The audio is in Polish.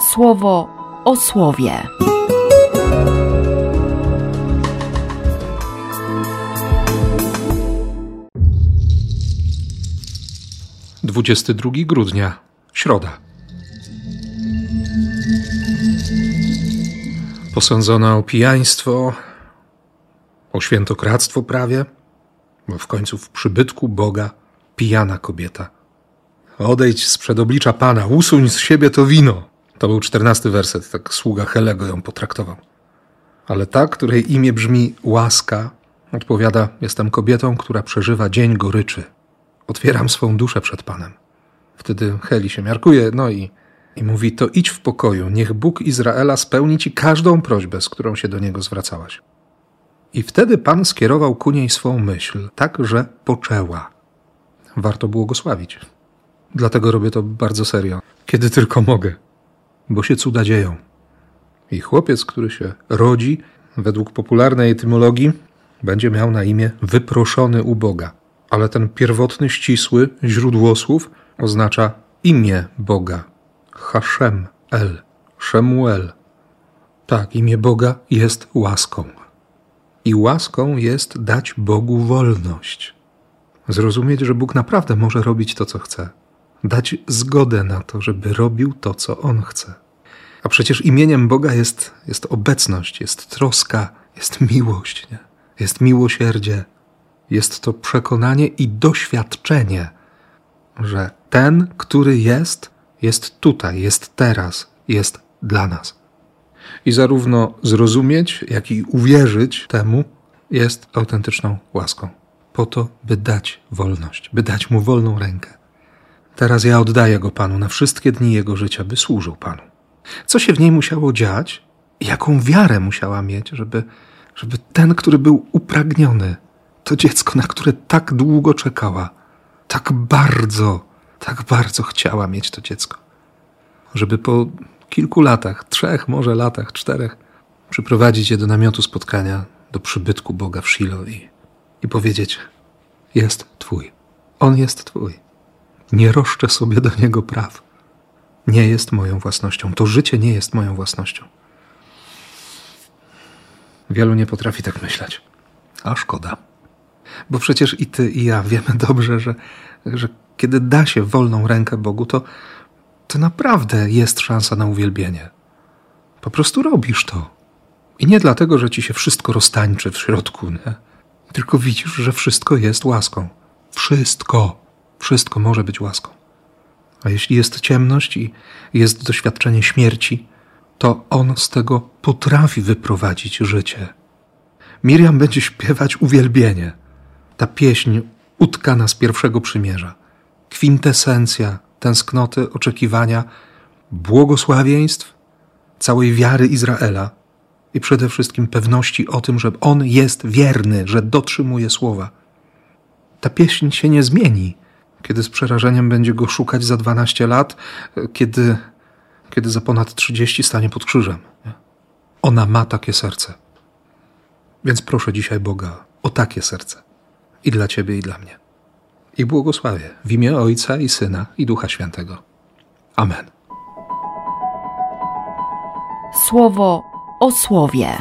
słowo o słowie. Dwudziesty drugi grudnia, środa. Posądzona o pijaństwo, o świętokradztwo prawie, bo w końcu w przybytku Boga pijana kobieta. Odejdź z przedoblicza Pana, usuń z siebie to wino. To był czternasty werset, tak sługa Helego ją potraktował. Ale ta, której imię brzmi łaska, odpowiada: Jestem kobietą, która przeżywa dzień goryczy. Otwieram swą duszę przed Panem. Wtedy Heli się miarkuje, no i, i mówi: To idź w pokoju, niech Bóg Izraela spełni ci każdą prośbę, z którą się do niego zwracałaś. I wtedy Pan skierował ku niej swą myśl, tak że poczęła. Warto błogosławić. Dlatego robię to bardzo serio, kiedy tylko mogę, bo się cuda dzieją. I chłopiec, który się rodzi, według popularnej etymologii, będzie miał na imię wyproszony u Boga. Ale ten pierwotny, ścisły źródłosłów oznacza imię Boga. Hashem El, Shemuel. Tak, imię Boga jest łaską. I łaską jest dać Bogu wolność. Zrozumieć, że Bóg naprawdę może robić to, co chce. Dać zgodę na to, żeby robił to, co On chce. A przecież imieniem Boga jest, jest obecność, jest troska, jest miłość, nie? jest miłosierdzie. Jest to przekonanie i doświadczenie, że ten, który jest, jest tutaj, jest teraz, jest dla nas. I zarówno zrozumieć, jak i uwierzyć temu jest autentyczną łaską. Po to, by dać wolność, by dać mu wolną rękę. Teraz ja oddaję go Panu na wszystkie dni jego życia, by służył Panu. Co się w niej musiało dziać? Jaką wiarę musiała mieć, żeby, żeby ten, który był upragniony, to dziecko, na które tak długo czekała, tak bardzo, tak bardzo chciała mieć to dziecko, żeby po kilku latach, trzech może latach, czterech, przyprowadzić je do namiotu spotkania, do przybytku Boga w Shiloh i, i powiedzieć: Jest Twój, On jest Twój. Nie roszczę sobie do niego praw. Nie jest moją własnością. To życie nie jest moją własnością. Wielu nie potrafi tak myśleć. A szkoda. Bo przecież i ty, i ja wiemy dobrze, że, że kiedy da się wolną rękę Bogu, to, to naprawdę jest szansa na uwielbienie. Po prostu robisz to. I nie dlatego, że ci się wszystko roztańczy w środku, nie? Tylko widzisz, że wszystko jest łaską. Wszystko. Wszystko może być łaską. A jeśli jest ciemność i jest doświadczenie śmierci, to on z tego potrafi wyprowadzić życie. Miriam będzie śpiewać uwielbienie. Ta pieśń utkana z pierwszego przymierza. Kwintesencja tęsknoty, oczekiwania, błogosławieństw, całej wiary Izraela i przede wszystkim pewności o tym, że on jest wierny, że dotrzymuje słowa. Ta pieśń się nie zmieni kiedy z przerażeniem będzie go szukać za 12 lat, kiedy, kiedy za ponad 30 stanie pod krzyżem. Ona ma takie serce. Więc proszę dzisiaj Boga o takie serce. I dla Ciebie, i dla mnie. I błogosławię w imię Ojca i Syna i Ducha Świętego. Amen. Słowo o słowie.